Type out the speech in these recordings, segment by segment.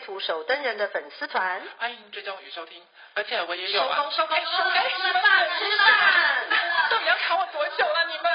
图手灯人的粉丝团，欢迎追踪与收听，而且我也有啊。收工收工收工，吃饭吃饭，到底要卡我多久了你们？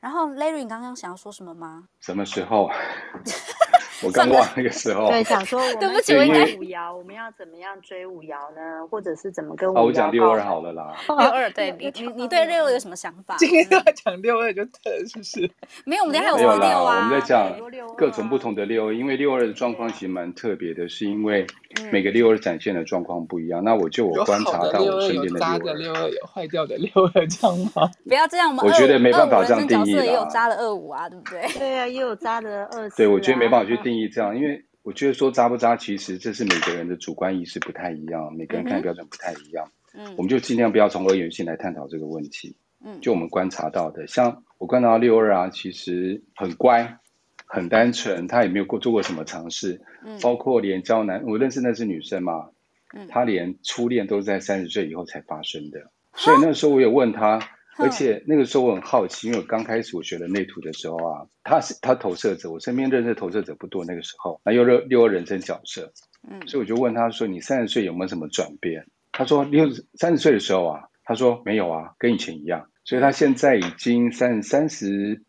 然后 Larry，你刚刚想要说什么吗？什么时候？我刚忘那个时候，对，想说我们对不起，我应该五爻，我们要怎么样追五爻呢？或者是怎么跟五爻？哦，我讲六二好了啦。六二，对你，你你对六二有什么想法？今天要讲六二就对了，是不是？没有，我们等下还有四六啊。我们在讲各种不同的六二，因为六二的状况其实蛮特别的，是因为每个六二展现的状况不一样。那我就我观察到我身边的六二，有坏掉的六二，这样吗？不要这样，我们我觉得没办法这样定义。也有渣的二五啊，对不对？对啊，也有渣的二四。对，我觉得没办法去定义这样，因为。我觉得说渣不渣，其实这是每个人的主观意识不太一样，每个人看标准不太一样。嗯，我们就尽量不要从二元性来探讨这个问题。嗯，就我们观察到的，像我观察到六二啊，其实很乖，很单纯，他也没有过做过什么尝试。嗯，包括连交男，我认识那是女生嘛，嗯，他连初恋都是在三十岁以后才发生的。所以那时候我也问他。而且那个时候我很好奇，因为我刚开始我学的内图的时候啊，他是他投射者，我身边认识的投射者不多。那个时候，那又六六二人生角色，嗯，所以我就问他说：“你三十岁有没有什么转变？”他说：“六三十岁的时候啊，他说没有啊，跟以前一样。”所以他现在已经三三十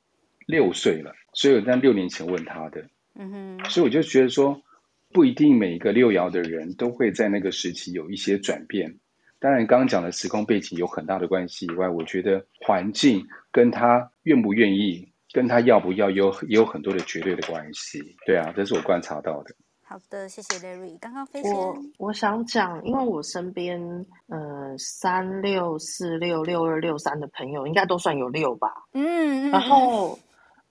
六岁了。所以我在六年前问他的，嗯哼，所以我就觉得说，不一定每一个六爻的人都会在那个时期有一些转变。当然，刚刚讲的时空背景有很大的关系以外，我觉得环境跟他愿不愿意，跟他要不要有也有很多的绝对的关系。对啊，这是我观察到的。好的，谢谢 Larry。刚刚飞我我想讲，因为我身边呃三六四六六二六三的朋友，应该都算有六吧。嗯，然后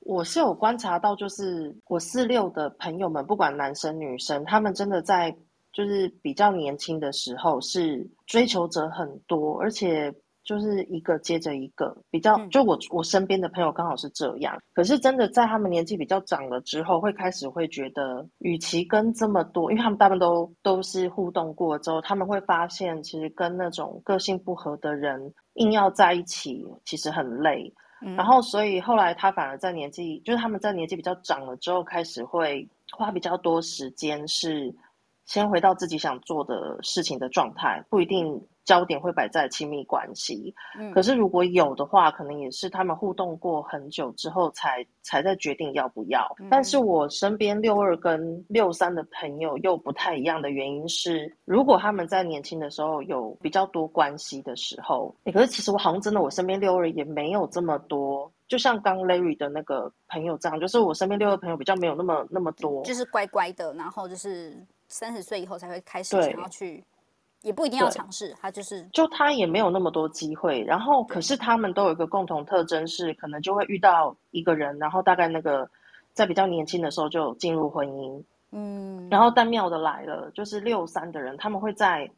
我是有观察到，就是我四六的朋友们，不管男生女生，他们真的在。就是比较年轻的时候，是追求者很多，而且就是一个接着一个，比较就我我身边的朋友刚好是这样。可是真的在他们年纪比较长了之后，会开始会觉得，与其跟这么多，因为他们大部分都都是互动过之后，他们会发现，其实跟那种个性不合的人硬要在一起，其实很累。嗯。然后所以后来他反而在年纪，就是他们在年纪比较长了之后，开始会花比较多时间是。先回到自己想做的事情的状态，不一定焦点会摆在亲密关系。嗯，可是如果有的话，可能也是他们互动过很久之后才才在决定要不要。嗯，但是我身边六二跟六三的朋友又不太一样的原因是，如果他们在年轻的时候有比较多关系的时候，欸，可是其实我好像真的我身边六二也没有这么多。就像刚 Larry 的那个朋友这样，就是我身边六二朋友比较没有那么那么多，就是乖乖的，然后就是。三十岁以后才会开始想要去，也不一定要尝试。他就是，就他也没有那么多机会。然后，可是他们都有一个共同特征是，可能就会遇到一个人，然后大概那个在比较年轻的时候就进入婚姻。嗯，然后但妙的来了，就是六三的人，他们会在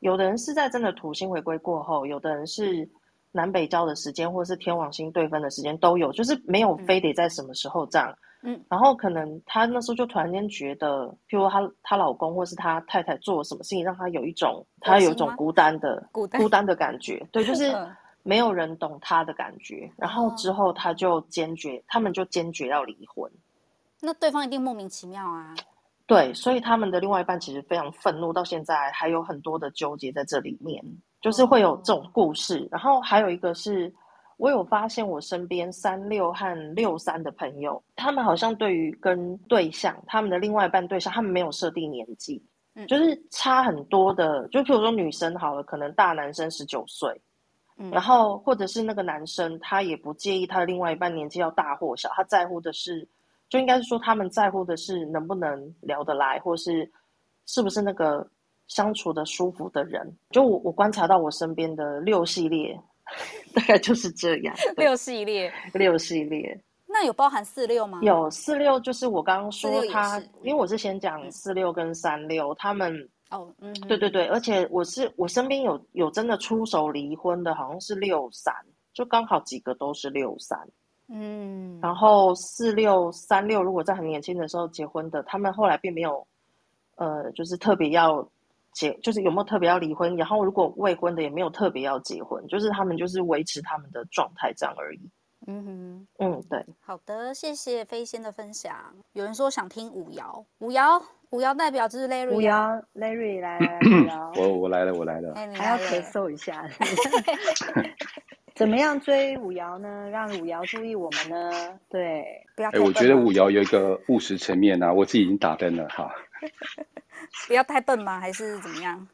有的人是在真的土星回归过后，有的人是南北交的时间，或是天王星对分的时间都有，就是没有非得在什么时候这样。嗯，然后可能她那时候就突然间觉得，譬如她她老公或是她太太做了什么事情，让她有一种她有一种孤单的孤单，孤单的感觉，对，就是没有人懂她的感觉。然后之后她就坚决，他们就坚决要离婚。那对方一定莫名其妙啊。对，所以他们的另外一半其实非常愤怒，到现在还有很多的纠结在这里面，就是会有这种故事。然后还有一个是。我有发现，我身边三六和六三的朋友，他们好像对于跟对象，他们的另外一半对象，他们没有设定年纪，嗯，就是差很多的。就譬如说女生好了，可能大男生十九岁，嗯，然后或者是那个男生，他也不介意他的另外一半年纪要大或小，他在乎的是，就应该是说他们在乎的是能不能聊得来，或是是不是那个相处的舒服的人。就我我观察到我身边的六系列。大概就是这样，六系列，六系列。那有包含四六吗？有四六，就是我刚刚说他，因为我是先讲四六跟三六，他们哦，嗯，对对对，而且我是我身边有有真的出手离婚的，好像是六三，就刚好几个都是六三，嗯，然后四六三六，如果在很年轻的时候结婚的，他们后来并没有，呃，就是特别要结，就是有没有特别要离婚，然后如果未婚的也没有特别要结婚，就是他们就是维持他们的状态这样而已。嗯哼，嗯，对，好的，谢谢飞仙的分享。有人说想听五爻，五爻，五爻代表就是 Larry，五爻，Larry 来来，五爻，我我来了，我来了，还要咳嗽一下。怎么样追五爻呢？让五爻注意我们呢？对，不要。哎，我觉得五爻有一个务实层面啊，我自己已经打灯了哈。不要太笨吗？还是怎么样？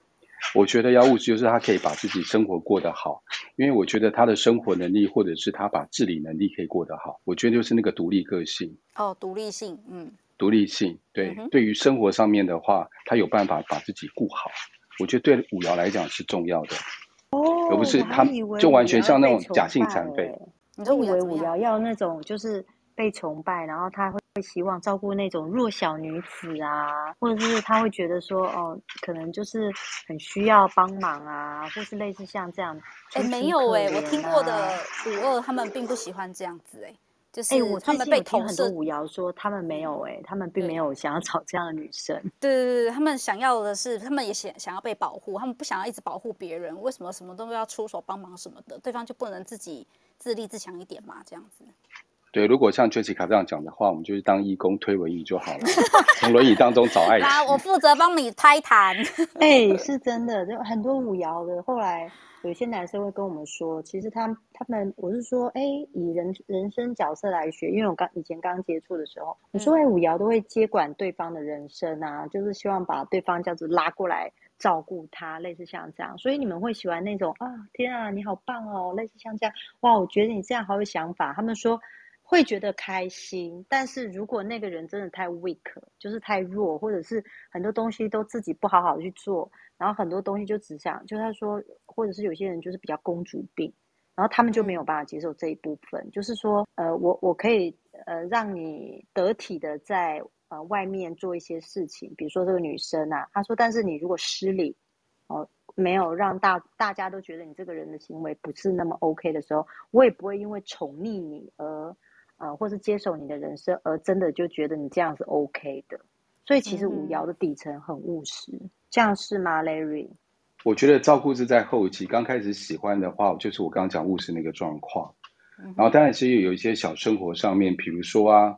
我觉得要务实，就是他可以把自己生活过得好，因为我觉得他的生活能力，或者是他把自理能力可以过得好，我觉得就是那个独立个性。哦，独立性，嗯，独立性，对，嗯、对于生活上面的话，他有办法把自己顾好，我觉得对五爻来讲是重要的。哦，而不是他就完全像那种假性残废。你说以为五爻要那种就是被崇拜，然后他会。会希望照顾那种弱小女子啊，或者是他会觉得说，哦，可能就是很需要帮忙啊，或是类似像这样。哎，没有哎、欸，我听过的五二他们并不喜欢这样子哎、欸，就是他们被投射。很多五爻说他们没有哎、欸，他们并没有想要找这样的女生。对对对，他们想要的是，他们也想想要被保护，他们不想要一直保护别人。为什么什么都要出手帮忙什么的？对方就不能自己自立自强一点嘛？这样子。对，如果像 Jessica 这样讲的话，我们就是当义工推轮椅就好了，从轮椅当中找爱情。啊，我负责帮你拍弹。哎、欸，是真的，就很多五爻的。后来有些男生会跟我们说，其实他他们，我是说，哎、欸，以人人生角色来学，因为我刚以前刚接触的时候，我说，哎、欸，五爻都会接管对方的人生啊，就是希望把对方这样子拉过来照顾他，类似像这样。所以你们会喜欢那种啊，天啊，你好棒哦，类似像这样，哇，我觉得你这样好有想法。他们说。会觉得开心，但是如果那个人真的太 weak，就是太弱，或者是很多东西都自己不好好去做，然后很多东西就只想，就他说，或者是有些人就是比较公主病，然后他们就没有办法接受这一部分，嗯、就是说，呃，我我可以呃让你得体的在呃外面做一些事情，比如说这个女生啊，她说，但是你如果失礼，哦、呃，没有让大大家都觉得你这个人的行为不是那么 OK 的时候，我也不会因为宠溺你而。啊、呃，或是接受你的人生，而真的就觉得你这样是 OK 的，所以其实五爻的底层很务实，嗯、这样是吗，Larry？我觉得照顾是在后期，刚开始喜欢的话，就是我刚刚讲务实那个状况。嗯、然后当然是有一些小生活上面，比如说啊，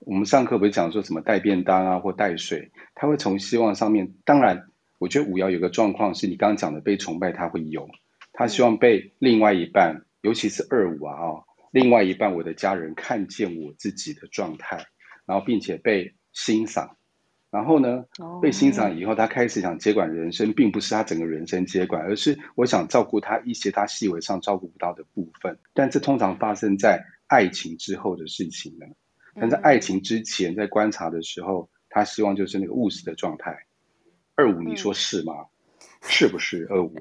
我们上课不是讲说什么带便当啊或带水，他会从希望上面。当然，我觉得五爻有个状况是你刚刚讲的被崇拜，他会有，他希望被另外一半，嗯、尤其是二五啊哦。另外一半，我的家人看见我自己的状态，然后并且被欣赏，然后呢，被欣赏以后，他开始想接管人生，并不是他整个人生接管，而是我想照顾他一些他细微上照顾不到的部分。但这通常发生在爱情之后的事情呢。但在爱情之前，在观察的时候，他希望就是那个务实的状态。二五，你说是吗？是不是二五？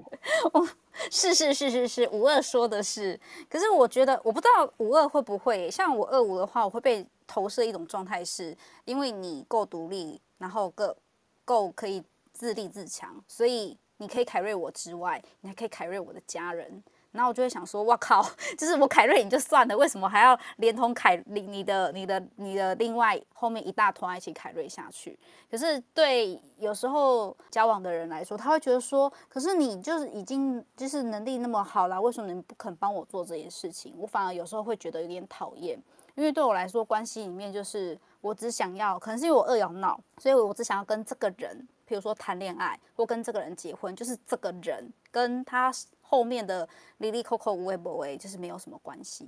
是是是是是，五二说的是，可是我觉得我不知道五二会不会像我二五的话，我会被投射一种状态，是因为你够独立，然后够够可以自立自强，所以你可以凯瑞我之外，你还可以凯瑞我的家人。然后我就会想说，哇靠，就是我凯瑞你就算了，为什么还要连同凯你你的你的你的另外后面一大团一起凯瑞下去？可是对有时候交往的人来说，他会觉得说，可是你就是已经就是能力那么好了，为什么你不肯帮我做这件事情？我反而有时候会觉得有点讨厌，因为对我来说，关系里面就是我只想要，可能是因为我二爻闹，所以我只想要跟这个人，比如说谈恋爱或跟这个人结婚，就是这个人跟他。后面的哩哩扣扣无为不为，就是没有什么关系。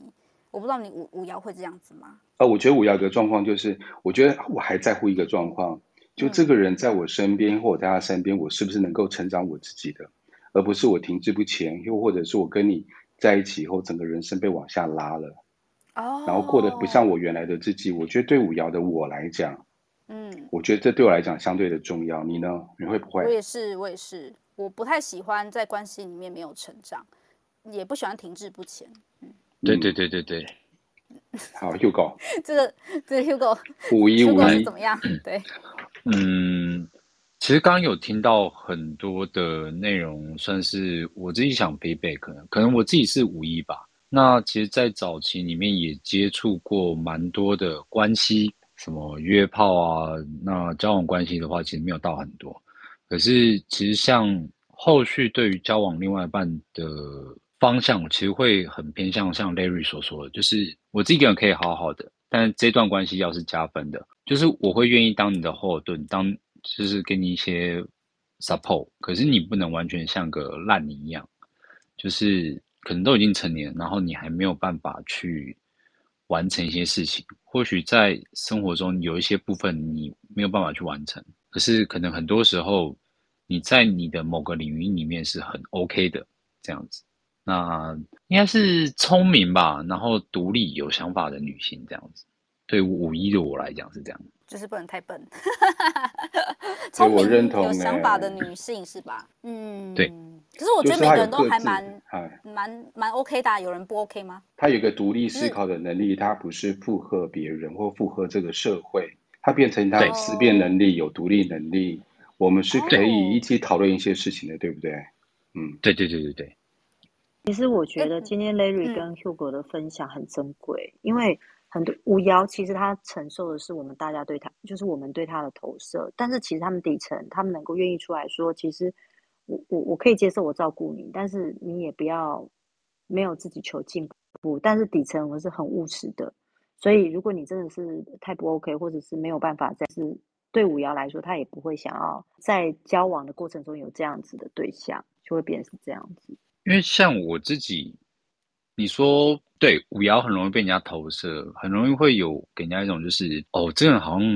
我不知道你五五爻会这样子吗？呃，我觉得五爻的状况就是，我觉得我还在乎一个状况，就这个人在我身边、嗯、或我在他身边，我是不是能够成长我自己的，而不是我停滞不前，又或者是我跟你在一起以后，整个人生被往下拉了，哦，然后过得不像我原来的自己。我觉得对五爻的我来讲，嗯，我觉得这对我来讲相对的重要。你呢？你会不会？我也是，我也是。我不太喜欢在关系里面没有成长，也不喜欢停滞不前。嗯，对对对对对。好，Hugo，这个这个 Hugo 五一五一怎么样？对，嗯，其实刚刚有听到很多的内容，算是我自己想 feedback，可能可能我自己是五一吧。那其实，在早期里面也接触过蛮多的关系，什么约炮啊，那交往关系的话，其实没有到很多。可是，其实像后续对于交往另外一半的方向，其实会很偏向像 Larry 所说的，就是我自己一个人可以好好的，但是这段关系要是加分的，就是我会愿意当你的后盾，当就是给你一些 support，可是你不能完全像个烂泥一样，就是。可能都已经成年，然后你还没有办法去完成一些事情。或许在生活中有一些部分你没有办法去完成，可是可能很多时候你在你的某个领域里面是很 OK 的这样子。那应该是聪明吧，然后独立有想法的女性这样子。对五一的我来讲是这样。就是不能太笨，聪明我认同有想法的女性是吧？嗯，对。可是我觉得每个人都还蛮蛮蛮 OK 的，有人不 OK 吗？他有一个独立思考的能力，他不是附和别人或附和这个社会，他变成他有思辨能力、有独立能力，我们是可以一起讨论一些事情的，对不对？嗯，对对对对对。其实我觉得今天 Larry 跟 Hugo 的分享很珍贵，因为。很多五爻其实他承受的是我们大家对他，就是我们对他的投射。但是其实他们底层，他们能够愿意出来说，其实我我我可以接受我照顾你，但是你也不要没有自己求进步。但是底层我是很务实的，所以如果你真的是太不 OK，或者是没有办法，再是对五爻来说，他也不会想要在交往的过程中有这样子的对象，就会变成这样子。因为像我自己，你说。对，五爻很容易被人家投射，很容易会有给人家一种就是，哦，这个人好像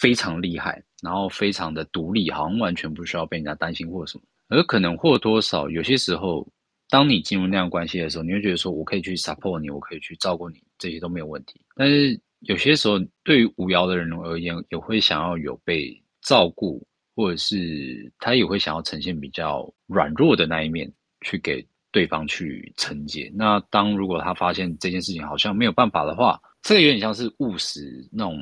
非常厉害，然后非常的独立，好像完全不需要被人家担心或者什么。而可能或多少有些时候，当你进入那样关系的时候，你会觉得说，我可以去 support 你，我可以去照顾你，这些都没有问题。但是有些时候，对于五爻的人而言，也会想要有被照顾，或者是他也会想要呈现比较软弱的那一面去给。对方去承接。那当如果他发现这件事情好像没有办法的话，这个有点像是务实那种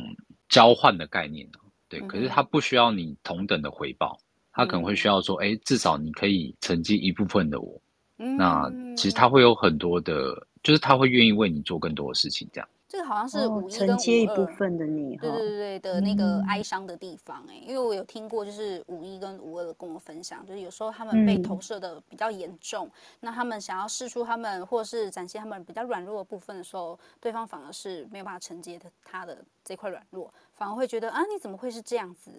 交换的概念，对。可是他不需要你同等的回报，他可能会需要说，哎，至少你可以承接一部分的我。那其实他会有很多的，就是他会愿意为你做更多的事情，这样。这个好像是五一跟五二，承接一部分的你，对对对的那个哀伤的地方哎、欸，因为我有听过，就是五一跟五二的跟我分享，就是有时候他们被投射的比较严重，嗯、那他们想要试出他们或是展现他们比较软弱的部分的时候，对方反而是没有办法承接的他的这块软弱，反而会觉得啊，你怎么会是这样子？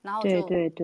然后就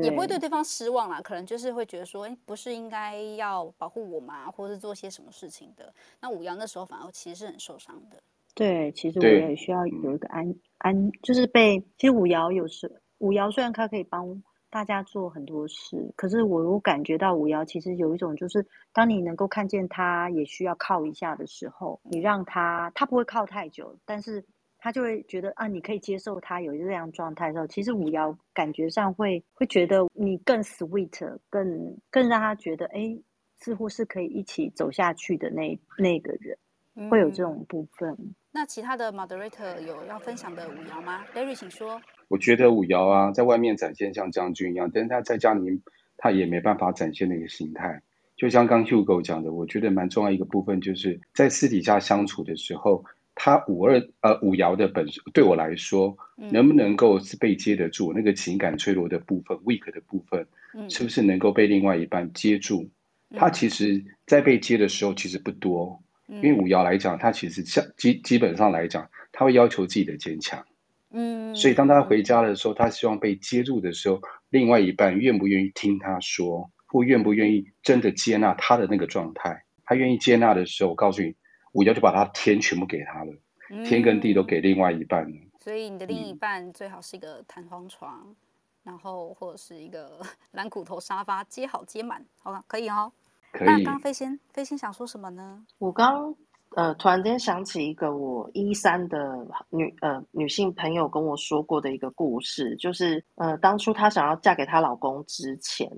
也不会对对方失望啦，可能就是会觉得说，哎，不是应该要保护我吗？或是做些什么事情的？那五幺那时候反而其实是很受伤的。对，其实我也需要有一个安安，就是被。其实五爻有时，五爻虽然它可以帮大家做很多事，可是我我感觉到五爻其实有一种，就是当你能够看见他也需要靠一下的时候，你让他，他不会靠太久，但是他就会觉得啊，你可以接受他有这样状态的时候，其实五爻感觉上会会觉得你更 sweet，更更让他觉得哎，似乎是可以一起走下去的那那个人，会有这种部分。嗯那其他的 moderator 有要分享的五爻吗？Larry，请说。我觉得五爻啊，在外面展现像将军一样，但是他在家里面他也没办法展现那个形态。就像刚 Hugo 讲的，我觉得蛮重要一个部分，就是在私底下相处的时候，他五二呃五爻的本身对我来说，能不能够是被接得住、嗯、那个情感脆弱的部分、weak 的部分，是不是能够被另外一半接住？嗯、他其实，在被接的时候，其实不多。因为五爻来讲，他其实像基基本上来讲，他会要求自己的坚强。嗯，所以当他回家的时候，他希望被接住的时候，另外一半愿不愿意听他说，或愿不愿意真的接纳他的那个状态？他愿意接纳的时候，我告诉你，五爻就把他天全部给他了，嗯、天跟地都给另外一半了。所以你的另一半最好是一个弹簧床，嗯、然后或者是一个 蓝骨头沙发，接好接满，好吧，可以哦。那刚飞仙飞仙想说什么呢？我刚呃突然间想起一个我一三的女呃女性朋友跟我说过的一个故事，就是呃当初她想要嫁给她老公之前，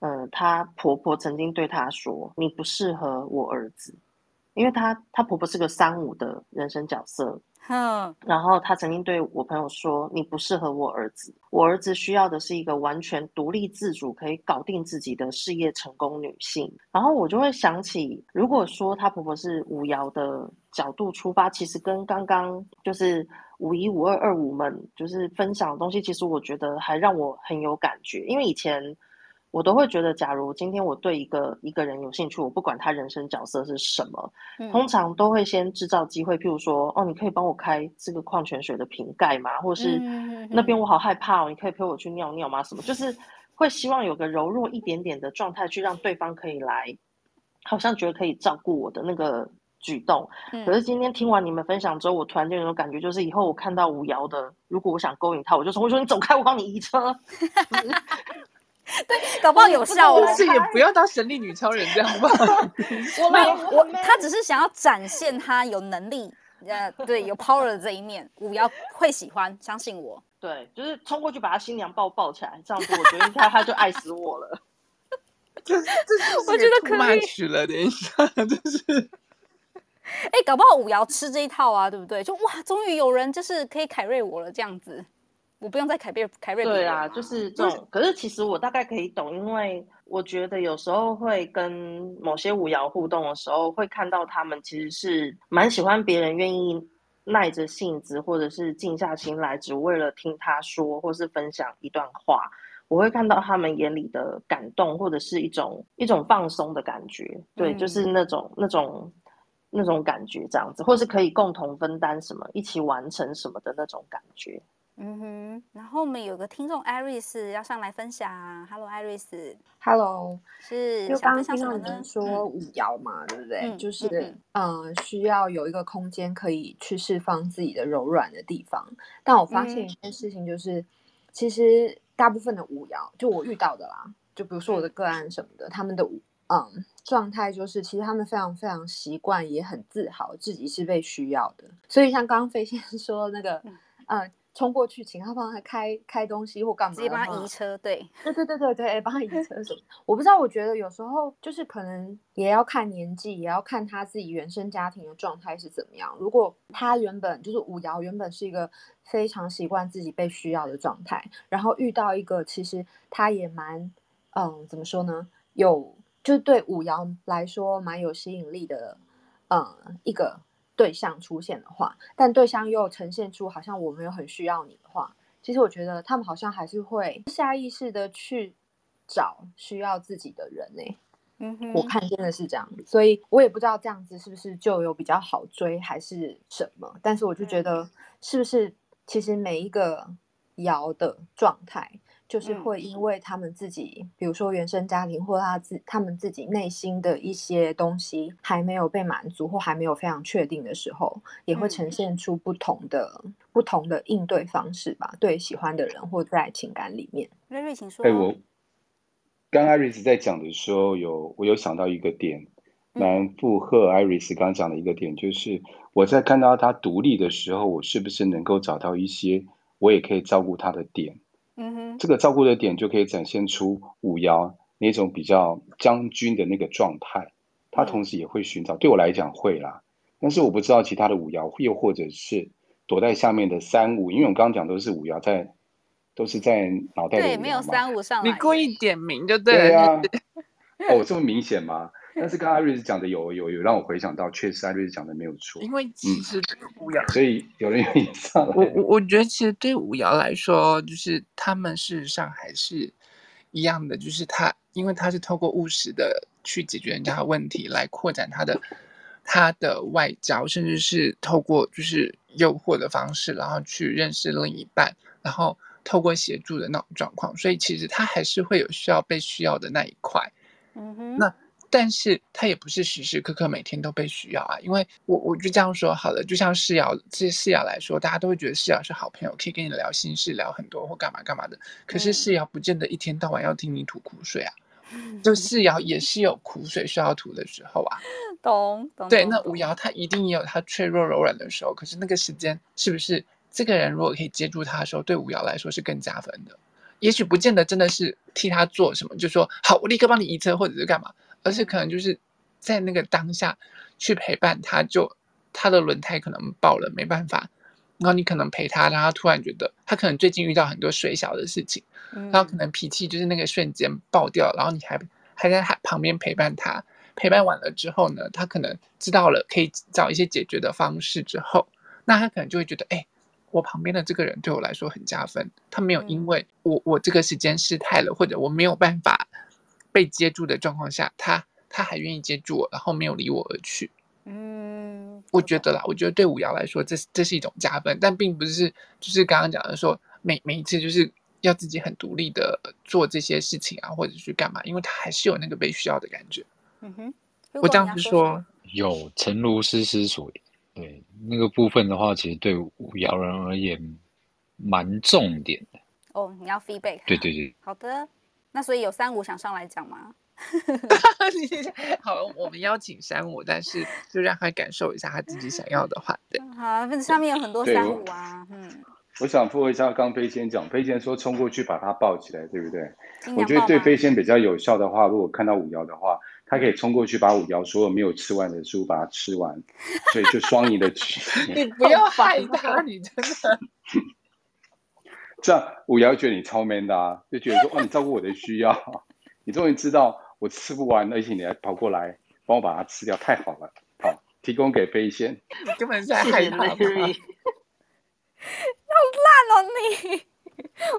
呃她婆婆曾经对她说：“你不适合我儿子，因为她她婆婆是个三五的人生角色。嗯，然后他曾经对我朋友说：“你不适合我儿子，我儿子需要的是一个完全独立自主、可以搞定自己的事业成功女性。”然后我就会想起，如果说她婆婆是五爻的角度出发，其实跟刚刚就是五一、五二、二五们就是分享的东西，其实我觉得还让我很有感觉，因为以前。我都会觉得，假如今天我对一个一个人有兴趣，我不管他人生角色是什么，嗯、通常都会先制造机会，譬如说，哦，你可以帮我开这个矿泉水的瓶盖吗？或者是、嗯、那边我好害怕哦，你可以陪我去尿尿吗？什么？就是会希望有个柔弱一点点的状态，去让对方可以来，好像觉得可以照顾我的那个举动。嗯、可是今天听完你们分享之后，我突然间有种感觉，就是以后我看到五爻的，如果我想勾引他，我就说，我说你走开，我帮你移车。对，搞不好有效哦。但是也不要当神力女超人这样吧。我没有，我他只是想要展现他有能力，呃，对，有 power 的这一面。五瑶会喜欢，相信我。对，就是冲过去把他新娘抱抱起来，这样子，我觉得他他就爱死我了。这这是我觉得可以了，等一下，就是。哎，搞不好五瑶吃这一套啊，对不对？就哇，终于有人就是可以凯瑞我了，这样子。我不用再凯瑞凯瑞。对啊，就是这种。可是其实我大概可以懂，因为我觉得有时候会跟某些五爻互动的时候，会看到他们其实是蛮喜欢别人愿意耐着性子，或者是静下心来，只为了听他说，或是分享一段话。我会看到他们眼里的感动，或者是一种一种放松的感觉。对，嗯、就是那种那种那种感觉，这样子，或是可以共同分担什么，一起完成什么的那种感觉。嗯哼，然后我们有个听众 Iris 要上来分享，Hello Iris。Hello，是就刚刚听到你说五爻嘛，嗯、对不对？嗯、就是嗯、呃，需要有一个空间可以去释放自己的柔软的地方。但我发现一件事情，就是、嗯、其实大部分的五爻，就我遇到的啦，就比如说我的个案什么的，嗯、他们的嗯状态就是，其实他们非常非常习惯，也很自豪自己是被需要的。所以像刚刚飞仙 说的那个，嗯。呃冲过去，请他帮他开开东西或干嘛？直接帮他移车，对，对对对对对，帮他移 车什么？我不知道，我觉得有时候就是可能也要看年纪，也要看他自己原生家庭的状态是怎么样。如果他原本就是五爻，原本是一个非常习惯自己被需要的状态，然后遇到一个其实他也蛮嗯，怎么说呢？有就是对五爻来说蛮有吸引力的，嗯，一个。对象出现的话，但对象又呈现出好像我没有很需要你的话，其实我觉得他们好像还是会下意识的去找需要自己的人呢、欸。嗯哼，我看真的是这样，所以我也不知道这样子是不是就有比较好追还是什么，但是我就觉得是不是其实每一个爻的状态。就是会因为他们自己，嗯、比如说原生家庭，或他自他们自己内心的一些东西还没有被满足，或还没有非常确定的时候，也会呈现出不同的、嗯、不同的应对方式吧。对喜欢的人，或在情感里面。瑞瑞，请说。哎，我刚刚 Iris 在讲的时候，有我有想到一个点，蛮附和 Iris 刚刚讲的一个点，就是我在看到他独立的时候，我是不是能够找到一些我也可以照顾他的点？这个照顾的点就可以展现出五爻那种比较将军的那个状态，他同时也会寻找。对我来讲会啦，但是我不知道其他的五爻，又或者是躲在下面的三五，因为我刚刚讲都是五爻在，都是在脑袋里。对，没有三五上来。你故意点名就对了。对啊。哦，这么明显吗？但是刚刚瑞斯讲的有有有让我回想到，确实瑞斯讲的没有错。因为其实对五爻，所以有人愿意 上来。我我我觉得其实对五爻来说，就是他们事实上还是一样的，就是他因为他是透过务实的去解决人家的问题，来扩展他的他的外交，甚至是透过就是诱惑的方式，然后去认识另一半，然后透过协助的那种状况，所以其实他还是会有需要被需要的那一块。嗯哼，那。但是他也不是时时刻刻每天都被需要啊，因为我我就这样说好了，就像世瑶这世瑶来说，大家都会觉得世瑶是好朋友，可以跟你聊心事，聊很多或干嘛干嘛的。可是世瑶不见得一天到晚要听你吐苦水啊，嗯、就世瑶也是有苦水需要吐的时候啊。懂懂。对，那五瑶他一定也有他脆弱柔软的时候，可是那个时间是不是这个人如果可以接住他的时候，对五瑶来说是更加分的？也许不见得真的是替他做什么，就说好，我立刻帮你移车或者是干嘛。而是可能就是在那个当下去陪伴他，就他的轮胎可能爆了，没办法。然后你可能陪他，然后突然觉得他可能最近遇到很多水小的事情，然后可能脾气就是那个瞬间爆掉，然后你还还在他旁边陪伴他，陪伴完了之后呢，他可能知道了可以找一些解决的方式之后，那他可能就会觉得，哎，我旁边的这个人对我来说很加分，他没有因为我我这个时间失态了，或者我没有办法被接住的状况下，他他还愿意接住我，然后没有离我而去。嗯，我觉得啦，我觉得对五瑶来说，这是这是一种加分，但并不是就是刚刚讲的说每每一次就是要自己很独立的做这些事情啊，或者去干嘛，因为他还是有那个被需要的感觉。嗯哼，我这样子说，有诚如诗诗所言，对那个部分的话，其实对五瑶人而言蛮重点的。哦，你要 feedback？对对对。好的，那所以有三五想上来讲吗？好，我们邀请三五，但是就让他感受一下他自己想要的话。对，好，那上面有很多三五啊。嗯，我想附和一下刚飞仙讲，飞仙说冲过去把他抱起来，对不对？我觉得对飞仙比较有效的话，如果看到五爻的话，他可以冲过去把五爻所有没有吃完的书把它吃完，所以就双赢的局。你不要害他，你真的。这样五爻觉得你超 man 的啊，就觉得说哦，你照顾我的需要，你终于知道。我吃不完，而且你还跑过来帮我把它吃掉，太好了！好，提供给飞仙。根本是在害他。好 烂哦你！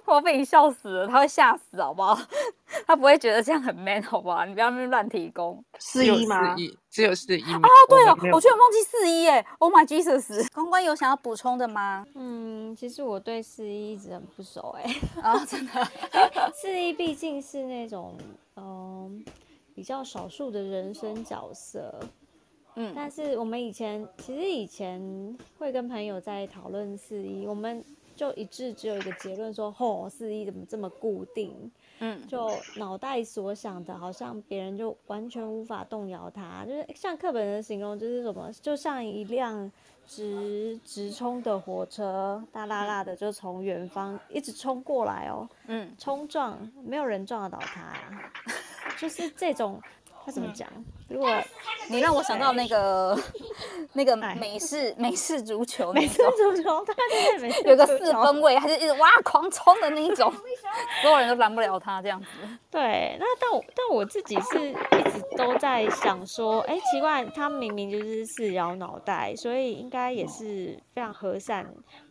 我被你笑死了，他会吓死，好不好？他不会觉得这样很 man，好不好？你不要那么乱提供。四一吗？只有四一。啊，对哦，我居然忘记四一哎！Oh my Jesus！公关有想要补充的吗？嗯，其实我对四一一直很不熟哎。啊，真的。四一毕竟是那种。嗯，比较少数的人生角色，嗯，但是我们以前其实以前会跟朋友在讨论四一，我们就一致只有一个结论说，吼，四一怎么这么固定？嗯，就脑袋所想的，好像别人就完全无法动摇它，就是像课本的形容，就是什么，就像一辆直直冲的火车，大啦啦的就从远方一直冲过来哦，嗯，冲撞，没有人撞得到他，就是这种。他怎么讲？如果你让我想到那个那个美式美式足球，美式足球，对对对，有个四分卫，他就一直哇狂冲的那一种，所有人都拦不了他这样子。对，那但我但我自己是一直都在想说，哎，奇怪，他明明就是四摇脑袋，所以应该也是非常和善，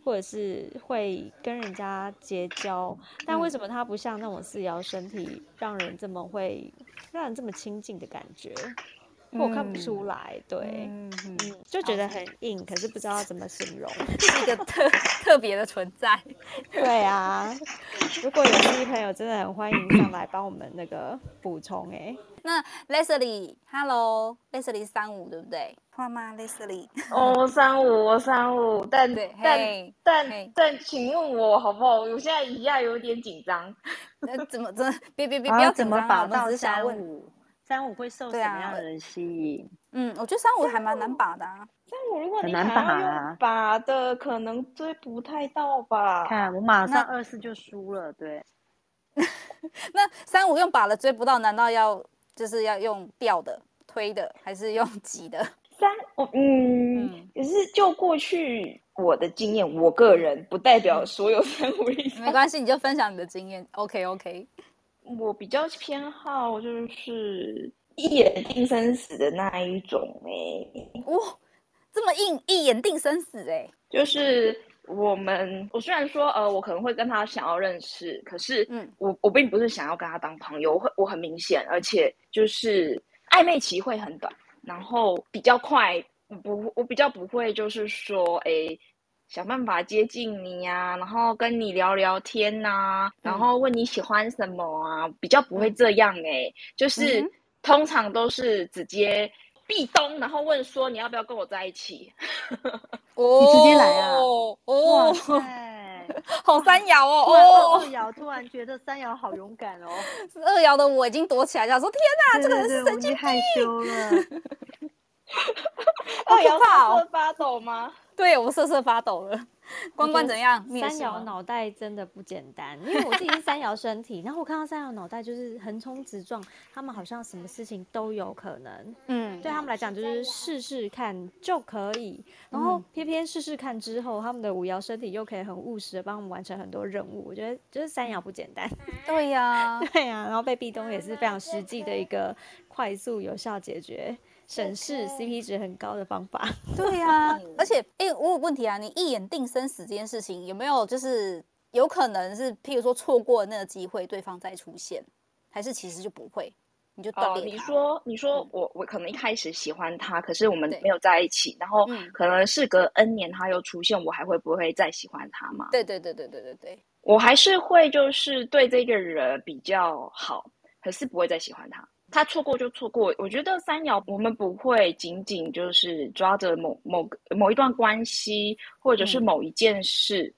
或者是会跟人家结交，但为什么他不像那种四摇身体，让人这么会？让人这么亲近的感觉，我看不出来，嗯、对，嗯，就觉得很硬，可是不知道怎么形容，是一个 特特别的存在。对啊，如果有新朋友，真的很欢迎上来帮我们那个补充哎。那 Leslie，Hello，Leslie 三五对不对？话吗？Leslie，哦，我三五，我三五，但对但 hey, 但但，请问我好不好？我现在一下有点紧张。那怎么怎么？别别别，不要紧张啊！我只是想问，三五会受什么样的人吸引？嗯，我觉得三五还蛮难把的啊。三五如果你还要用把的，可能追不太到吧。看我马上二四就输了，对。那三五用把了追不到，难道要？就是要用吊的、推的，还是用 挤的？三，我嗯，可、嗯、是就过去我的经验，我个人不代表所有三五以上。没关系，你就分享你的经验。OK OK，我比较偏好就是一眼定生死的那一种哎、欸。哇，这么硬，一眼定生死哎、欸，就是。我们，我虽然说，呃，我可能会跟他想要认识，可是，嗯，我我并不是想要跟他当朋友，我会我很明显，而且就是暧昧期会很短，然后比较快，不，我比较不会就是说，哎，想办法接近你呀、啊，然后跟你聊聊天呐、啊，然后问你喜欢什么啊，比较不会这样哎，就是、嗯、通常都是直接。壁咚，然后问说，你要不要跟我在一起？哦，你直接来啊！哦，好三爻哦！哦，二爻突然觉得三爻好勇敢哦。二爻的我已经躲起来，想说天哪，这个人是神经病，害羞了。好可怕哦！发抖吗？对，我瑟瑟发抖了。关关怎样？三摇脑袋真的不简单，因为我自己是三摇身体，然后我看到三摇脑袋就是横冲直撞，他们好像什么事情都有可能。嗯，对他们来讲就是试试看就可以，然后偏偏试试看之后，他们的五摇身体又可以很务实的帮我们完成很多任务。我觉得就是三摇不简单。对呀，对呀，然后被壁咚也是非常实际的一个快速有效解决。省事 CP 值很高的方法，对呀、啊，而且，哎、欸，我有问题啊，你一眼定生死这件事情有没有就是有可能是，譬如说错过那个机会，对方再出现，还是其实就不会，你就断裂、呃、你说，你说我我可能一开始喜欢他，可是我们没有在一起，然后可能事隔 N 年他又出现，我还会不会再喜欢他吗？对对对对对对对，我还是会就是对这个人比较好，可是不会再喜欢他。他错过就错过，我觉得三爻我们不会仅仅就是抓着某某个某一段关系，或者是某一件事，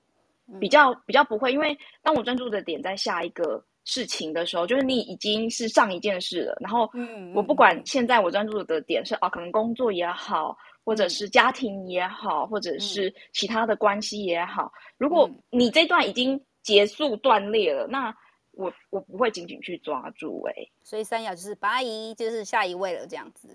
嗯、比较比较不会，因为当我专注的点在下一个事情的时候，就是你已经是上一件事了，然后我不管现在我专注的点是啊，可能工作也好，或者是家庭也好，或者是其他的关系也好，如果你这段已经结束断裂了，那。我我不会紧紧去抓住哎、欸，所以三爻就是八一，就是下一位了这样子。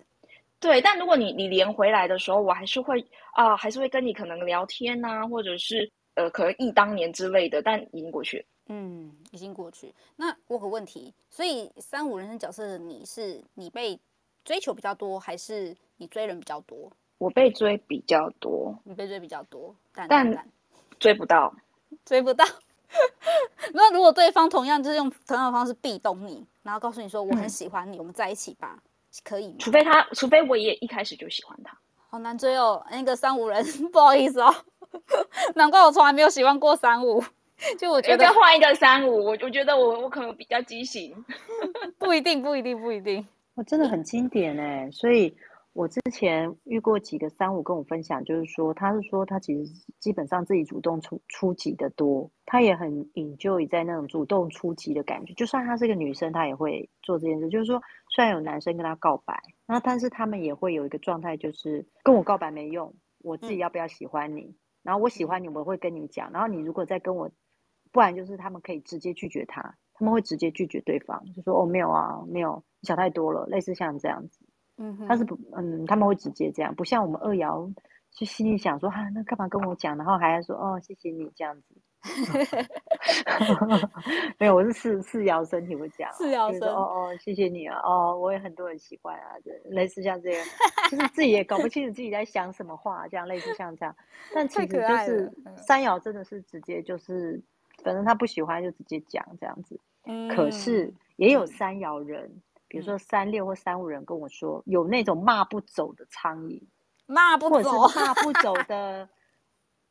对，但如果你你连回来的时候，我还是会啊、呃，还是会跟你可能聊天呐、啊，或者是呃，可能忆当年之类的，但已经过去。嗯，已经过去。那我有个问题，所以三五人生角色的你是你被追求比较多，还是你追人比较多？我被追比较多，你被追比较多，但但追不到，追不到。那如果对方同样就是用同样的方式壁咚你，然后告诉你说我很喜欢你，嗯、我们在一起吧，可以吗？除非他，除非我也一开始就喜欢他，好难追哦。那个三五人，不好意思哦，难怪我从来没有喜欢过三五。就我觉得换一个三五，我我觉得我我可能比较畸形，不一定，不一定，不一定。我真的很经典哎，所以。我之前遇过几个三五跟我分享，就是说，他是说他其实基本上自己主动出出击的多，他也很 enjoy 在那种主动出击的感觉。就算他是个女生，他也会做这件事。就是说，虽然有男生跟他告白，那但是他们也会有一个状态，就是跟我告白没用，我自己要不要喜欢你？嗯、然后我喜欢你，我会跟你讲。然后你如果再跟我，不然就是他们可以直接拒绝他，他们会直接拒绝对方，就说哦没有啊，没有，你想太多了，类似像这样子。嗯，他是不，嗯，他们会直接这样，不像我们二爻，就心里想说，哈、啊，那干嘛跟我讲，然后还要说，哦，谢谢你这样子。没有，我是四四爻身体会讲，四爻身，哦哦，谢谢你啊，哦，我也很多人喜欢啊，这类似像这样，就是自己也搞不清楚自己在想什么话，这样类似像这样，但其实就是三爻真的是直接就是，反正他不喜欢就直接讲这样子。嗯，可是也有三爻人。比如说三六或三五人跟我说，有那种骂不走的苍蝇，骂不走，或者是骂不走 的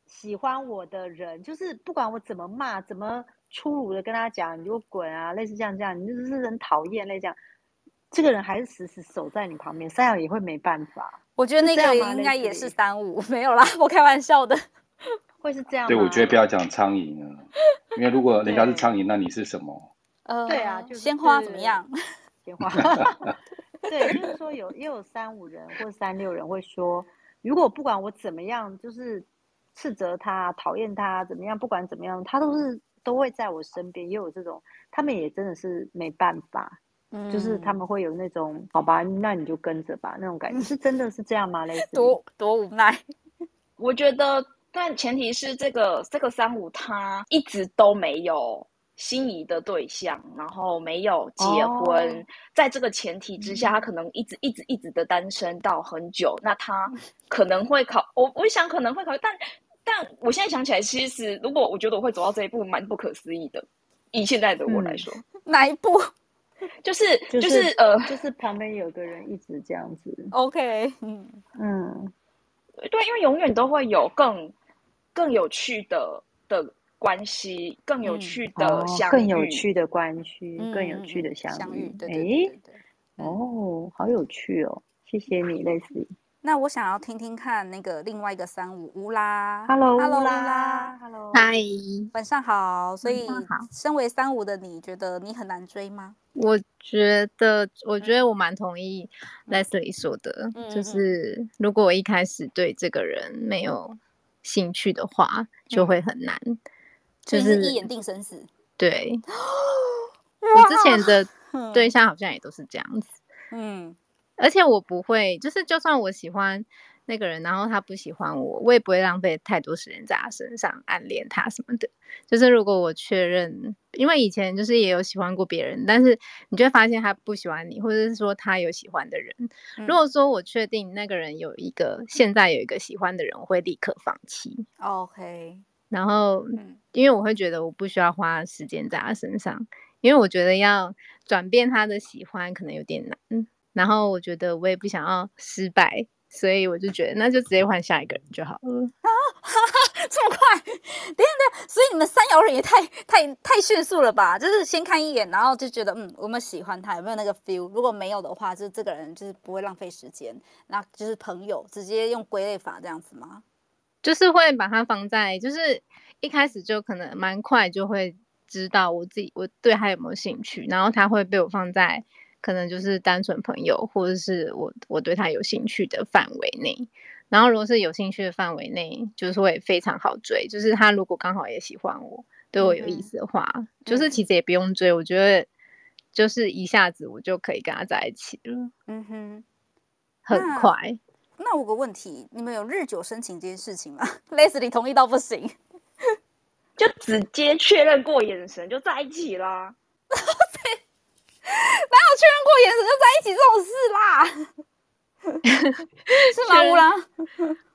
喜欢我的人，就是不管我怎么骂，怎么粗鲁的跟他讲，你就滚啊，类似这样这样，你就是很讨厌，类似这样，这个人还是死死守在你旁边，三爻也会没办法。我觉得那个应该也是三五，没有啦，我开玩笑的，会是这样吗？对，我觉得不要讲苍蝇啊，因为如果人家是苍蝇，那你是什么？呃，对啊，就是、鲜花怎么样？电话，对，就是说有也有三五人或三六人会说，如果不管我怎么样，就是斥责他、讨厌他怎么样，不管怎么样，他都是都会在我身边。也有这种，他们也真的是没办法，嗯，就是他们会有那种，好吧，那你就跟着吧那种感觉，是真的是这样吗？类似多多无奈，我觉得，但前提是这个这个三五他一直都没有。心仪的对象，然后没有结婚，oh. 在这个前提之下，他可能一直一直一直的单身到很久。那他可能会考，我我想可能会考虑，但但我现在想起来，其实如果我觉得我会走到这一步，蛮不可思议的。以现在的我来说，嗯、哪一步？就是就是、就是、呃，就是旁边有个人一直这样子。OK，嗯 嗯，对，因为永远都会有更更有趣的的。关系更有趣的相遇，更有趣的关系，嗯、更有趣的相遇。哎，哦，好有趣哦！谢谢你，类似。那我想要听听看那个另外一个三五乌拉，Hello，Hello 乌拉，Hello，嗨，晚上好。所以，身为三五的你觉得你很难追吗？我觉得，我觉得我蛮同意 Leslie 说的，嗯、就是如果我一开始对这个人没有兴趣的话，就会很难，嗯、就是一眼定生死。对，我之前的对象好像也都是这样子。嗯，而且我不会，就是就算我喜欢那个人，然后他不喜欢我，我也不会浪费太多时间在他身上暗恋他什么的。就是如果我确认，因为以前就是也有喜欢过别人，但是你就会发现他不喜欢你，或者是说他有喜欢的人。嗯、如果说我确定那个人有一个现在有一个喜欢的人，我会立刻放弃。OK。然后，因为我会觉得我不需要花时间在他身上，因为我觉得要转变他的喜欢可能有点难。然后我觉得我也不想要失败。所以我就觉得，那就直接换下一个人就好了。啊，哈哈，这么快？等一下，所以你们三爻人也太太太迅速了吧？就是先看一眼，然后就觉得，嗯，我们喜欢他，有没有那个 feel？如果没有的话，就是这个人就是不会浪费时间，那就是朋友，直接用归类法这样子吗？就是会把它放在，就是一开始就可能蛮快就会知道我自己我对他有没有兴趣，然后他会被我放在。可能就是单纯朋友，或者是我我对他有兴趣的范围内。然后如果是有兴趣的范围内，就是会非常好追。就是他如果刚好也喜欢我，对我有意思的话，嗯、就是其实也不用追。我觉得就是一下子我就可以跟他在一起了。嗯哼，很快。那，那我有个问题，你们有日久生情这件事情吗？Leslie 同意到不行，就直接确认过眼神就在一起啦。哪有确认过眼神就在一起这种事啦？是吗？乌拉，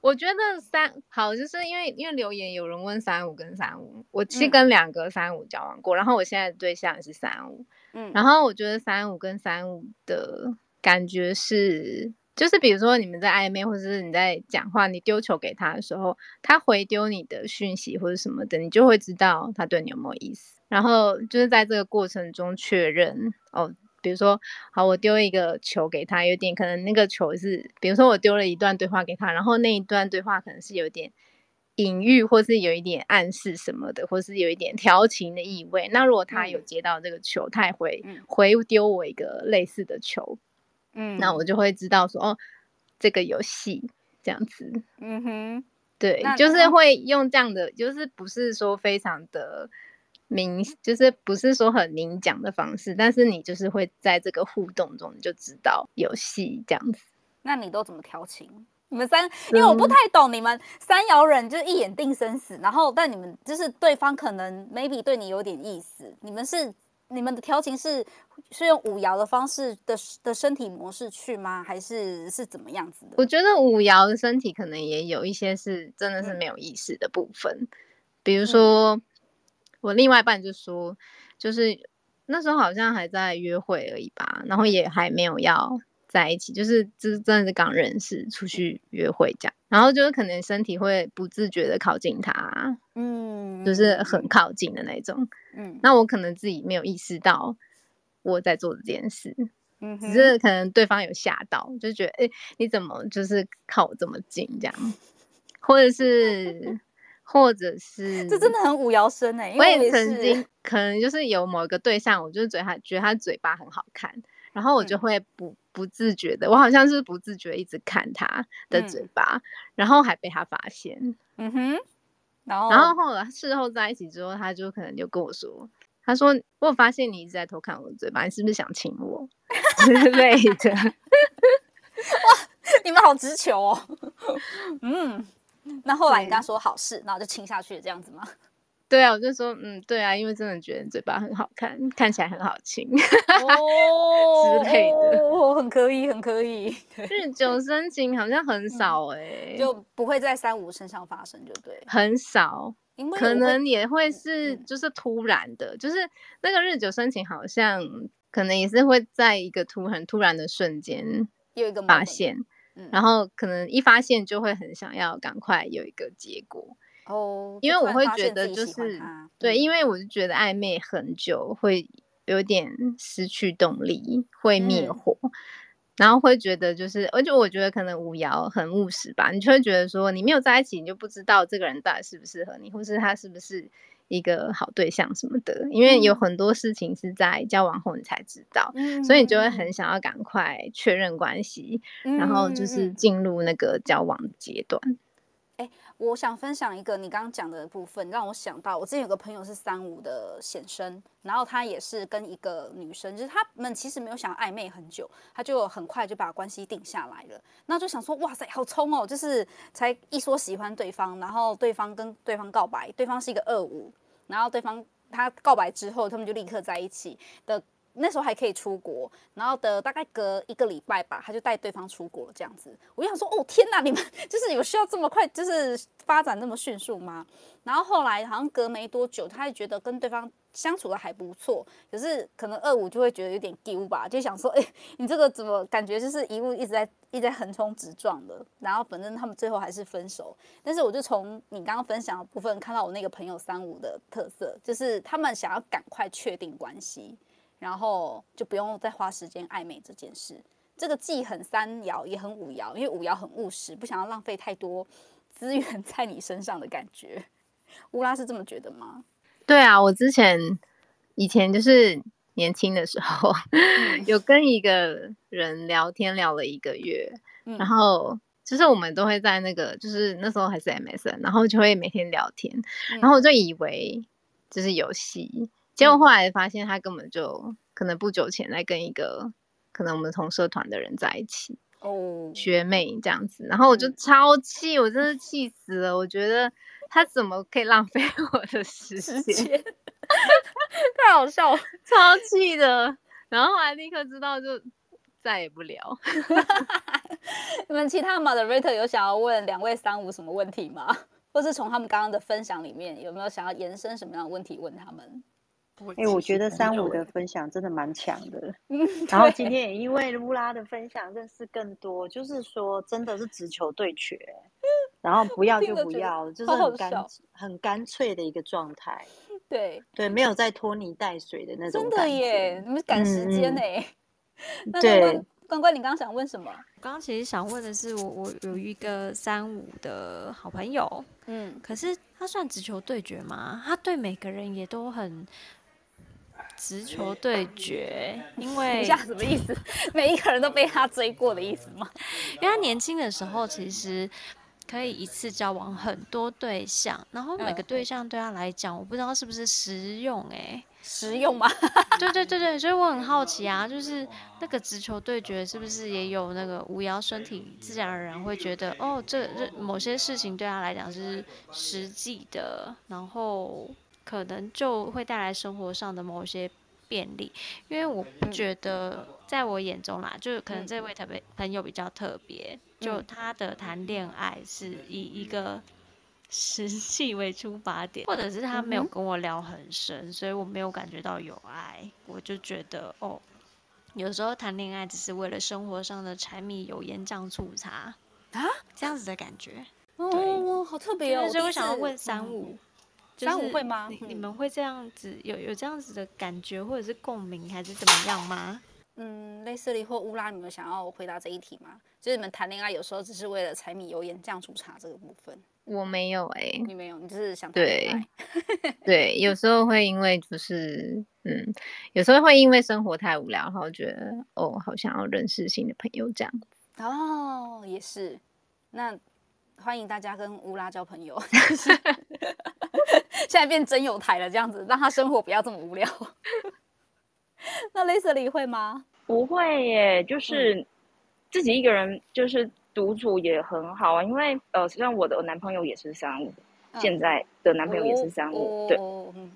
我觉得三好，就是因为因为留言有人问三五跟三五，我其实跟两个三五交往过，嗯、然后我现在的对象也是三五，嗯，然后我觉得三五跟三五的感觉是，就是比如说你们在暧昧，或者是你在讲话，你丢球给他的时候，他回丢你的讯息或者什么的，你就会知道他对你有没有意思。然后就是在这个过程中确认哦，比如说，好，我丢一个球给他，有点可能那个球是，比如说我丢了一段对话给他，然后那一段对话可能是有点隐喻，或是有一点暗示什么的，或是有一点调情的意味。那如果他有接到这个球，嗯、他也会回丢我一个类似的球，嗯，那我就会知道说，哦，这个游戏这样子，嗯哼，对，就是会用这样的，就是不是说非常的。明就是不是说很明讲的方式，但是你就是会在这个互动中你就知道游戏这样子。那你都怎么调情？你们三，因为我不太懂你们三摇人，就是一眼定生死。然后，但你们就是对方可能 maybe 对你有点意思，你们是你们的调情是是用舞摇的方式的的身体模式去吗？还是是怎么样子的？我觉得舞摇的身体可能也有一些是真的是没有意识的部分，嗯、比如说。嗯我另外一半就说，就是那时候好像还在约会而已吧，然后也还没有要在一起，就是就是真的是刚认识，出去约会这样，然后就是可能身体会不自觉的靠近他，嗯，就是很靠近的那种，嗯，那我可能自己没有意识到我在做这件事，嗯，只是可能对方有吓到，就觉得哎、欸，你怎么就是靠我这么近这样，或者是。或者是 这真的很五爻生哎！我也曾经可能就是有某一个对象，我就是嘴他觉得他嘴巴很好看，然后我就会不不自觉的，我好像是不自觉一直看他的嘴巴，然后还被他发现。嗯哼，然后然后后来事后在一起之后，他就可能就跟我说，他说我有发现你一直在偷看我的嘴巴，你是不是想亲我 之类的？哇，你们好直球哦！嗯。那后来你跟他说好事，然后就亲下去这样子吗？对啊，我就说嗯，对啊，因为真的觉得嘴巴很好看，看起来很好亲哦之类的，哦，很可以，很可以。日久生情好像很少哎，就不会在三五身上发生，就对，很少，因为可能也会是就是突然的，嗯，就是那个日久生情好像可能也是会在一个突很突然的瞬间有一个发现。然后可能一发现就会很想要赶快有一个结果哦，因为我会觉得就是对，因为我就觉得暧昧很久会有点失去动力，会灭火。然后会觉得就是，而且我觉得可能五爻很务实吧，你就会觉得说你没有在一起，你就不知道这个人到底适不适合你，或是他是不是一个好对象什么的。因为有很多事情是在交往后你才知道，嗯、所以你就会很想要赶快确认关系，嗯、然后就是进入那个交往阶段。欸我想分享一个你刚刚讲的部分，让我想到我之前有个朋友是三五的显生，然后他也是跟一个女生，就是他们其实没有想暧昧很久，他就很快就把关系定下来了。那就想说，哇塞，好冲哦！就是才一说喜欢对方，然后对方跟对方告白，对方是一个二五，然后对方他告白之后，他们就立刻在一起的。那时候还可以出国，然后的大概隔一个礼拜吧，他就带对方出国了这样子。我就想说，哦天哪，你们就是有需要这么快，就是发展那么迅速吗？然后后来好像隔没多久，他就觉得跟对方相处的还不错，可是可能二五就会觉得有点丢吧，就想说，哎，你这个怎么感觉就是一路一直在一直在横冲直撞的？然后反正他们最后还是分手。但是我就从你刚刚分享的部分看到我那个朋友三五的特色，就是他们想要赶快确定关系。然后就不用再花时间暧昧这件事，这个既很三爻也很五爻，因为五爻很务实，不想要浪费太多资源 在你身上的感觉。乌拉是这么觉得吗？对啊，我之前以前就是年轻的时候，有跟一个人聊天聊了一个月，嗯、然后就是我们都会在那个，就是那时候还是 MSN，然后就会每天聊天，然后我就以为就是游戏。结果后来发现，他根本就可能不久前在跟一个可能我们同社团的人在一起哦，学妹这样子，然后我就超气，我真是气死了。我觉得他怎么可以浪费 我的时间？太好笑了，超气的。然后后来立刻知道，就再也不聊。你们其他 moderator 有想要问两位三五什么问题吗？或是从他们刚刚的分享里面，有没有想要延伸什么样的问题问他们？哎、欸，我觉得三五的分享真的蛮强的，然后今天也因为乌拉的分享认识更多，就是说真的是直球对决，然后不要就不要，就是很干很干脆的一个状态。对对，没有在拖泥带水的那种。真的耶，你们赶时间呢？嗯、对，关关，你刚刚想问什么？我刚刚其实想问的是，我我有一个三五的好朋友，嗯，可是他算直球对决吗？他对每个人也都很。直球对决，因 为一下什么意思？每一个人都被他追过的意思吗？因为他年轻的时候其实可以一次交往很多对象，然后每个对象对他来讲，我不知道是不是实用哎、欸，实用吗？对对对对，所以我很好奇啊，就是那个直球对决是不是也有那个五爻身体自然而然会觉得哦，这这某些事情对他来讲是实际的，然后。可能就会带来生活上的某些便利，因为我不觉得，在我眼中啦，就可能这位特别朋友比较特别，就他的谈恋爱是以一个实际为出发点，或者是他没有跟我聊很深，所以我没有感觉到有爱，我就觉得哦，有时候谈恋爱只是为了生活上的柴米油盐酱醋茶啊，这样子的感觉，哦，好特别哦，所以我想要问三五。三五会吗？你们会这样子有有这样子的感觉，或者是共鸣，还是怎么样吗？嗯，类似的或乌拉，你们想要回答这一题吗？就是你们谈恋爱有时候只是为了柴米油盐酱醋茶这个部分。我没有哎、欸，你没有，你就是想。对，对，有时候会因为就是嗯，有时候会因为生活太无聊，然后觉得哦，好想要认识新的朋友这样。哦，也是。那欢迎大家跟乌拉交朋友。现在变真有台了，这样子让他生活不要这么无聊。那 Leslie 会吗？不会耶，就是自己一个人就是独处也很好啊。因为呃，实际上我的男朋友也是三五，嗯，现在的男朋友也是三五，哦，对，嗯。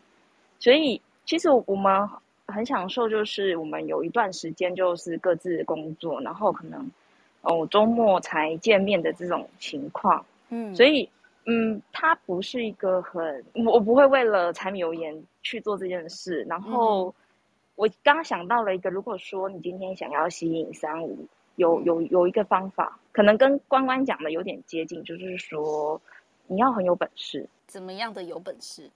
所以其实我们很享受，就是我们有一段时间就是各自工作，然后可能哦周末才见面的这种情况。嗯，所以。嗯，他不是一个很，我不会为了柴米油盐去做这件事。然后我刚刚想到了一个，如果说你今天想要吸引三五，有有有一个方法，可能跟关关讲的有点接近，就是说你要很有本事。怎么样的有本事？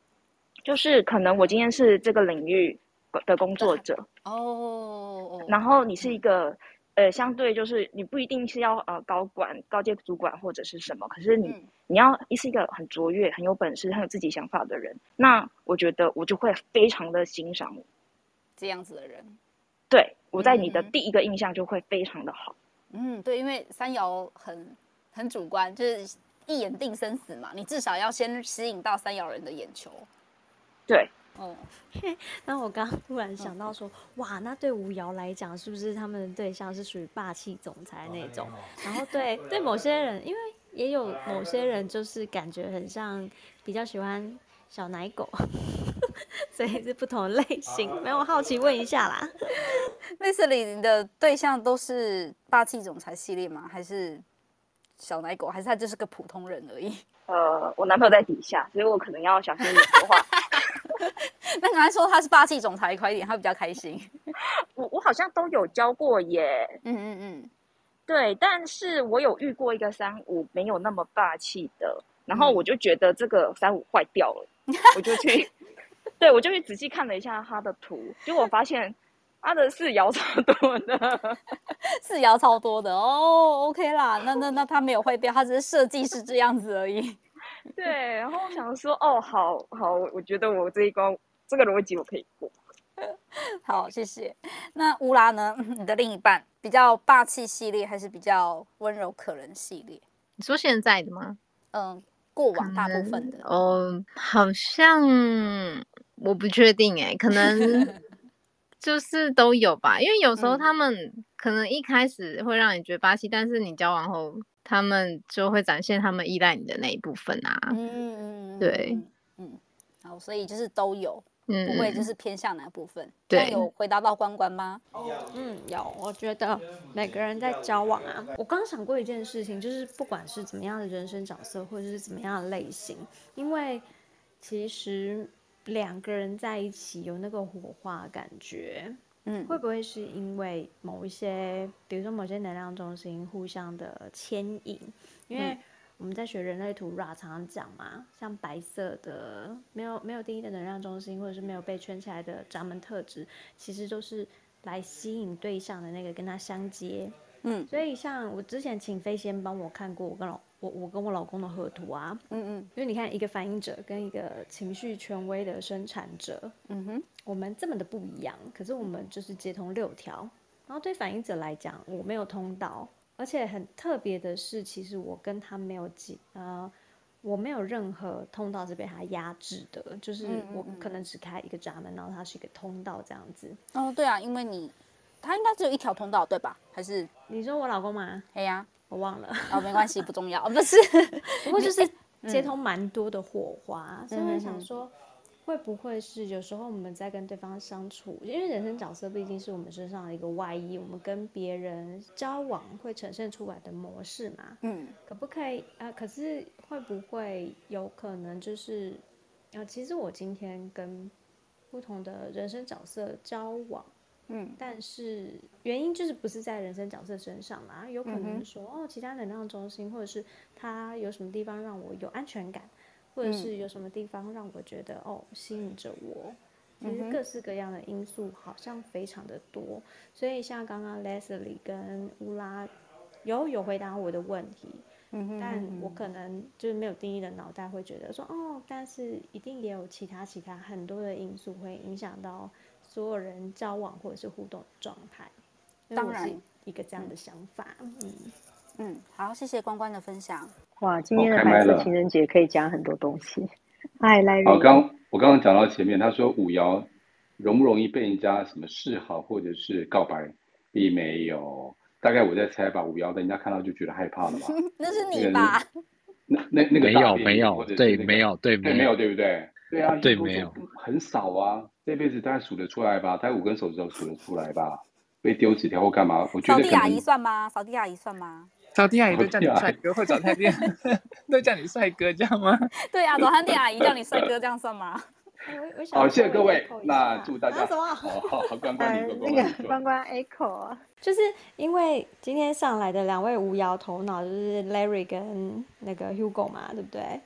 就是可能我今天是这个领域的工作者哦，然后你是一个。呃，相对就是你不一定是要呃高管、高阶主管或者是什么，可是你、嗯、你要是一个很卓越、很有本事、很有自己想法的人，那我觉得我就会非常的欣赏你这样子的人。对，我在你的第一个印象就会非常的好。嗯，对，因为三爻很很主观，就是一眼定生死嘛，你至少要先吸引到三爻人的眼球。对。哦，那我刚刚突然想到说，哇，那对吴瑶来讲，是不是他们的对象是属于霸气总裁那种？然后对 对某些人，因为也有某些人就是感觉很像比较喜欢小奶狗，所以是不同的类型。没有好奇问一下啦，类似你的对象都是霸气总裁系列吗？还是小奶狗？还是他就是个普通人而已？呃，我男朋友在底下，所以我可能要小心一点说话。那刚才说他是霸气总裁，快一点，他比较开心。我我好像都有教过耶。嗯嗯嗯，对，但是我有遇过一个三五没有那么霸气的，然后我就觉得这个三五坏掉了，嗯、我就去，对我就去仔细看了一下他的图，结果我发现他的四爻超多的，四爻超多的哦。OK 啦，那那那他没有坏掉，他只是设计是这样子而已。对，然后我想说，哦，好好，我觉得我这一关这个逻辑我可以过。好，谢谢。那乌拉呢？你的另一半比较霸气系列，还是比较温柔可人系列？你说现在的吗？嗯，过往大部分的。哦，好像我不确定哎，可能就是都有吧。因为有时候他们可能一开始会让你觉得霸气，但是你交往后。他们就会展现他们依赖你的那一部分啊，嗯，对，嗯，好，所以就是都有，嗯，不会就是偏向哪部分？对，有回答到关关吗？嗯，有，我觉得每个人在交往啊，我刚想过一件事情，就是不管是怎么样的人生角色，或者是怎么样的类型，因为其实两个人在一起有那个火花感觉。嗯，会不会是因为某一些，比如说某些能量中心互相的牵引？因为我们在学人类图 Ra 常常讲嘛，像白色的没有没有定义的能量中心，或者是没有被圈起来的闸门特质，其实都是来吸引对象的那个跟他相接。嗯，所以像我之前请飞仙帮我看过，我跟老我我跟我老公的合图啊，嗯嗯，因为你看一个反应者跟一个情绪权威的生产者，嗯哼，我们这么的不一样，可是我们就是接通六条，然后对反应者来讲，我没有通道，而且很特别的是，其实我跟他没有几呃，我没有任何通道是被他压制的，就是我可能只开一个闸门，然后它是一个通道这样子。哦，对啊，因为你。他应该只有一条通道，对吧？还是你说我老公吗？哎呀，我忘了。哦，没关系，不重要。不是，不过就是接通蛮多的火花，所以我想说，会不会是有时候我们在跟对方相处，因为人生角色毕竟是我们身上的一个外衣，我们跟别人交往会呈现出来的模式嘛？嗯，可不可以啊？可是会不会有可能就是，啊，其实我今天跟不同的人生角色交往。嗯，但是原因就是不是在人生角色身上嘛？有可能说、嗯、哦，其他能量中心，或者是他有什么地方让我有安全感，或者是有什么地方让我觉得、嗯、哦吸引着我。其实各式各样的因素好像非常的多，所以像刚刚 Leslie 跟乌拉有有回答我的问题，嗯，但我可能就是没有定义的脑袋会觉得说哦，但是一定也有其他其他很多的因素会影响到。所有人交往或者是互动状态，当然一个这样的想法。嗯嗯，嗯，好，谢谢关关的分享。哇，今天的白色情人节可以讲很多东西。嗨，来。好，刚我刚刚讲到前面，他说五爻容不容易被人家什么示好或者是告白，并没有。大概我在猜吧，五爻的人家看到就觉得害怕了吧？那是你吧？那那那个没有没有，对，没有对没有对不对？对啊，对没有很少啊。这辈子大概数得出来吧，大概五根手指头数得出来吧。被丢纸条或干嘛？我觉得扫地阿姨算吗？扫地阿姨算吗？扫地阿姨都叫你帅哥，或早餐店都叫你帅哥，这样吗？对啊，早餐店阿姨叫你帅哥，这样算吗？好，谢谢各位，那祝大家好好好关关你那个关关 echo 啊，就是因为今天上来的两位五爻头脑就是 Larry 跟那个 Hugo 嘛，对不对？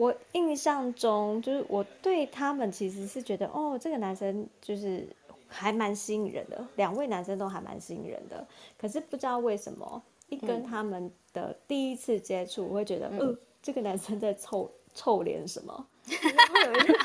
我印象中，就是我对他们其实是觉得，哦，这个男生就是还蛮吸引人的，两位男生都还蛮吸引人的。可是不知道为什么，一跟他们的第一次接触，我会觉得，嗯、呃，这个男生在臭臭脸什么？会有一种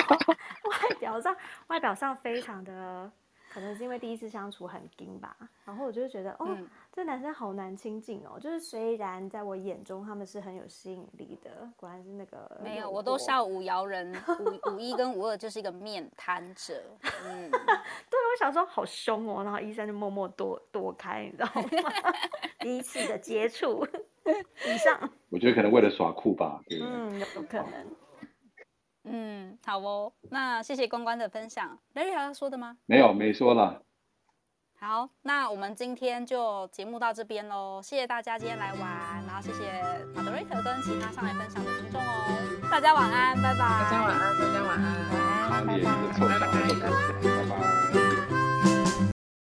外表上，外表上非常的。可能是因为第一次相处很紧吧，然后我就觉得，哦，嗯、这男生好难亲近哦。就是虽然在我眼中他们是很有吸引力的，果然是那个没有，我都笑五爻人五五一跟五二就是一个面瘫者。嗯，对，我小时候好凶哦，然后医生就默默躲躲开，你知道吗？第一次的接触，以上。我觉得可能为了耍酷吧，对嗯，有可能。嗯，好哦，那谢谢关关的分享。Larry 还要说的吗？没有，没说了。好，那我们今天就节目到这边喽，谢谢大家今天来玩，然后谢谢 Madreita 跟其他上来分享的听众哦，大家晚安，拜拜。大家晚安，大家晚安，晚安拜拜，拜拜。